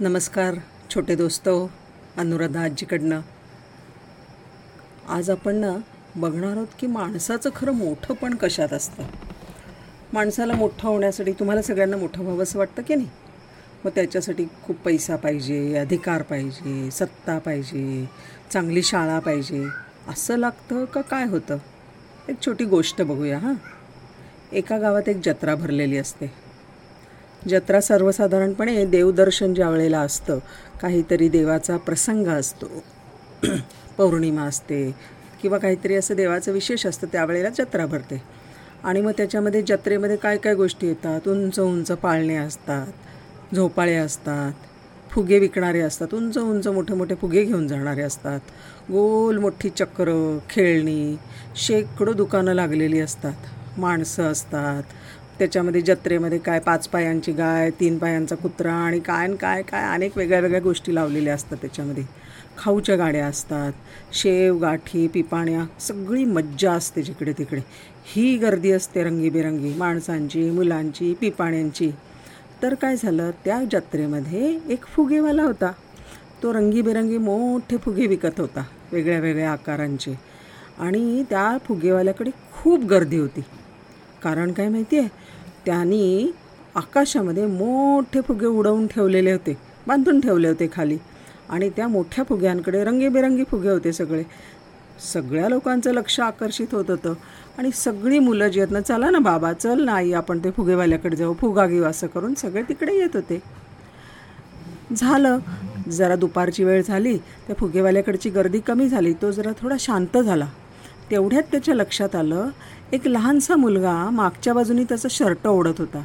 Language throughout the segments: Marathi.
नमस्कार छोटे दोस्तो अनुराधा आजीकडनं. आज आपण ना बघणार आहोत की माणसाचं खरं मोठं पण कशात असतं? माणसाला मोठं होण्यासाठी तुम्हाला सगळ्यांना मोठं व्हावं असं वाटतं की नाही? मग त्याच्यासाठी खूप पैसा पाहिजे अधिकार पाहिजे सत्ता पाहिजे चांगली शाळा पाहिजे असं लागतं का काय होतं? एक छोटी गोष्ट बघूया हां. एका गावात एक जत्रा भरलेली असते. जत्रा सर्वसाधारणपणे देवदर्शन ज्या वेळेला असतं काहीतरी देवाचा प्रसंग असतो. पौर्णिमा असते किंवा काहीतरी असं देवाचं विशेष असतं त्यावेळेला जत्रा भरते. आणि मग त्याच्यामध्ये जत्रेमध्ये काय काय गोष्टी येतात? उंच उंच पाळणे असतात झोपाळे असतात फुगे विकणारे असतात उंच उंच मोठे मोठे फुगे घेऊन जाणारे असतात. गोल मोठी चक्र खेळणी शेकडो दुकानं लागलेली असतात. माणसं असतात त्याच्यामध्ये जत्रेमध्ये काय पाच पायांची गाय तीन पायांचा कुत्रा आणि काय काय काय अनेक वेगळ्या वेगळ्या गोष्टी लावलेल्या असतात त्याच्यामध्ये. खाऊच्या गाड्या असतात शेव गाठी पिपाण्या सगळी मज्जा असते जिकडे तिकडे. ही गर्दी असते रंगीबेरंगी माणसांची मुलांची पिपाण्यांची. तर काय झालं त्या जत्रेमध्ये एक फुगेवाला होता. तो रंगीबेरंगी मोठे फुगे विकत होता वेगळ्या वेगळ्या आकारांचे. आणि त्या फुगेवाल्याकडे खूप गर्दी होती. कारण काय माहिती आहे त्यांनी आकाशामध्ये मोठे फुगे उडवून ठेवलेले होते बांधून ठेवले होते खाली. आणि त्या मोठ्या फुग्यांकडे रंगीबेरंगी फुगे होते सगळे. सगळ्या लोकांचं लक्ष आकर्षित होत होतं. आणि सगळी मुलं जी आहेत ना चला ना बाबा चल ना आई आपण ते फुगेवाल्याकडे जाऊ फुगा घेऊ असं करून सगळे तिकडे येत होते. झालं. जरा दुपारची वेळ झाली. त्या फुगेवाल्याकडची गर्दी कमी झाली. तो जरा थोडा शांत झाला. तेवढ्यात त्याच्या लक्षात आलं एक लहानसा मुलगा मागच्या बाजूनी त्याचा शर्ट ओढत होता.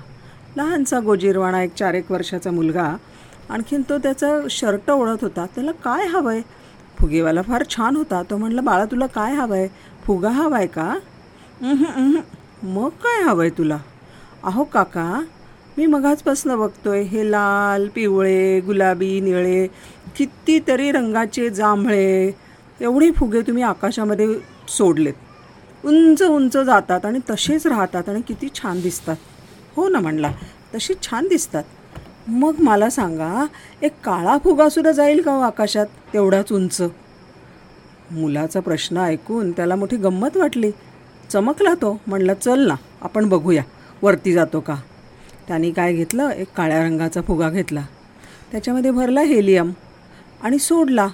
लहानसा गोजीरवाणा एक चार एक वर्षाचा मुलगा आणखीन तो त्याचं शर्ट ओढत होता. त्याला काय हवं आहे फुगेवाला फार छान होता. तो म्हणलं बाळा तुला काय हवं आहे फुगा हवा आहे का मग काय हवं आहे तुला? अहो काका मी मगाचपासनं बघतोय हे लाल पिवळे गुलाबी निळे कितीतरी रंगाचे जांभळे एवढे फुगे तुम्ही आकाशामध्ये सोडलेत. उंच उंच जातात आणि तसेच राहतात आणि किती छान दिसतात. हो ना म्हणला तशी छान दिसतात. मग मला सांगा एक काळा फुगासुद्धा जाईल का हो आकाशात तेवढाच उंच? मुलाचा प्रश्न ऐकून त्याला मोठी गंमत वाटली. चमकला तो म्हणला चल ना आपण बघूया वरती जातो का? त्याने काय घेतलं? एक काळ्या रंगाचा फुगा घेतला. त्याच्यामध्ये भरला हेलियम आणि सोडला.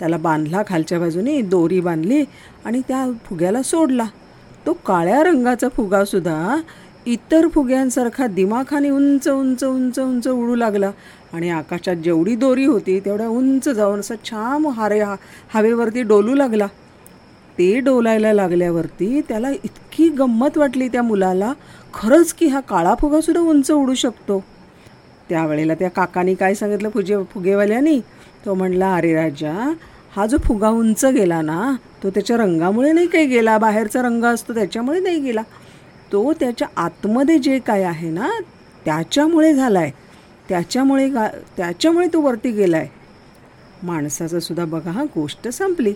त्याला बांधला खालच्या बाजूने दोरी बांधली आणि त्या फुग्याला सोडला. तो काळ्या रंगाचा फुगासुद्धा इतर फुग्यांसारखा दिमाखाने उंच उंच उंच उंच उडू लागला आणि आकाशात जेवढी दोरी होती तेवढ्या उंच जाऊन असं छान हारे हा हवेवरती डोलू लागला. ते डोलायला लागल्यावरती त्याला इतकी गंमत वाटली त्या मुलाला खरंच की हा काळा फुगासुद्धा उंच उडू शकतो. त्यावेळेला त्या काकानी काय सांगितलं फुजे फुगेवाल्यानी? तो म्हणला अरे राजा हा जो फुगा उंच गेला ना तो त्याच्या रंगामुळे नाही काही गेला बाहेरचा रंग असतो त्याच्यामुळे नाही गेला. तो त्याच्या आतमध्ये जे काय आहे ना त्याच्यामुळे झाला आहे त्याच्यामुळे गा त्याच्यामुळे तो वरती गेला आहे माणसाचं सुद्धा बघा हा गोष्ट संपली.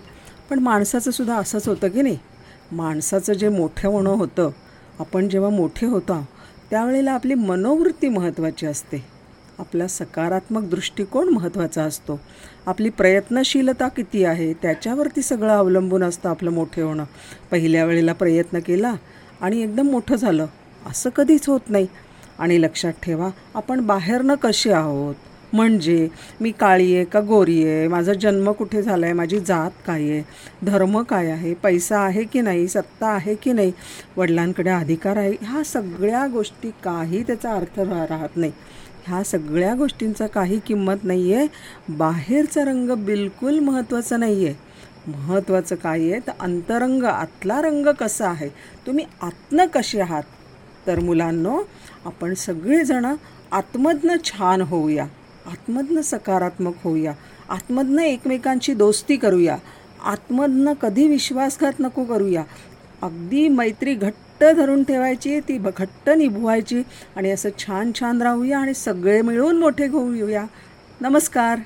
पण माणसाचं सुद्धा असंच होतं की नाही? माणसाचं जे मोठं होणं होतं आपण जेव्हा मोठे होतो त्यावेळेला आपली मनोवृत्ती महत्त्वाची असते. आपला सकारात्मक दृष्टिकोन महत्त्वाचा असतो. आपली प्रयत्नशीलता किती आहे त्याच्यावरती सगळं अवलंबून असतं आपलं मोठे होणं. पहिल्या वेळेला प्रयत्न केला आणि एकदम मोठं झालं. असं कधीच होत नाही. आणि लक्षात ठेवा आपण बाहेरनं कसे आहोत? म्हणजे मी काळी आहे का गोरी आहे? माझा जन्म कुठे झाला आहे माझी जात काय आहे? धर्म काय आहे? पैसा आहे की नाही? सत्ता आहे की नाही? वडिलांकडे अधिकार आहे? ह्या सगळ्या गोष्टी काही त्याचा अर्थ रा राहत नाही. ह्या सगळ्या गोष्टींचा काही किंमत नाही आहे बाहेरचा रंग बिलकुल महत्त्वाचा नाही आहे महत्त्वाचं काय आहे? तर अंतरंग आतला रंग कसा आहे? तुम्ही आतनं कसे आहात? तर मुलांनो आपण सगळेजणं आत्मज्ञ छान होऊया. आतमधनं सकारात्मक होऊया. आतमधनं एकमेकांची दोस्ती करूया. आतमधनं कधी विश्वासघात नको करूया. अगदी मैत्री घट्ट धरून ठेवायची ती घट्ट निभवायची आणि असं छान छान राहूया आणि सगळे मिळून मोठे होऊया. नमस्कार.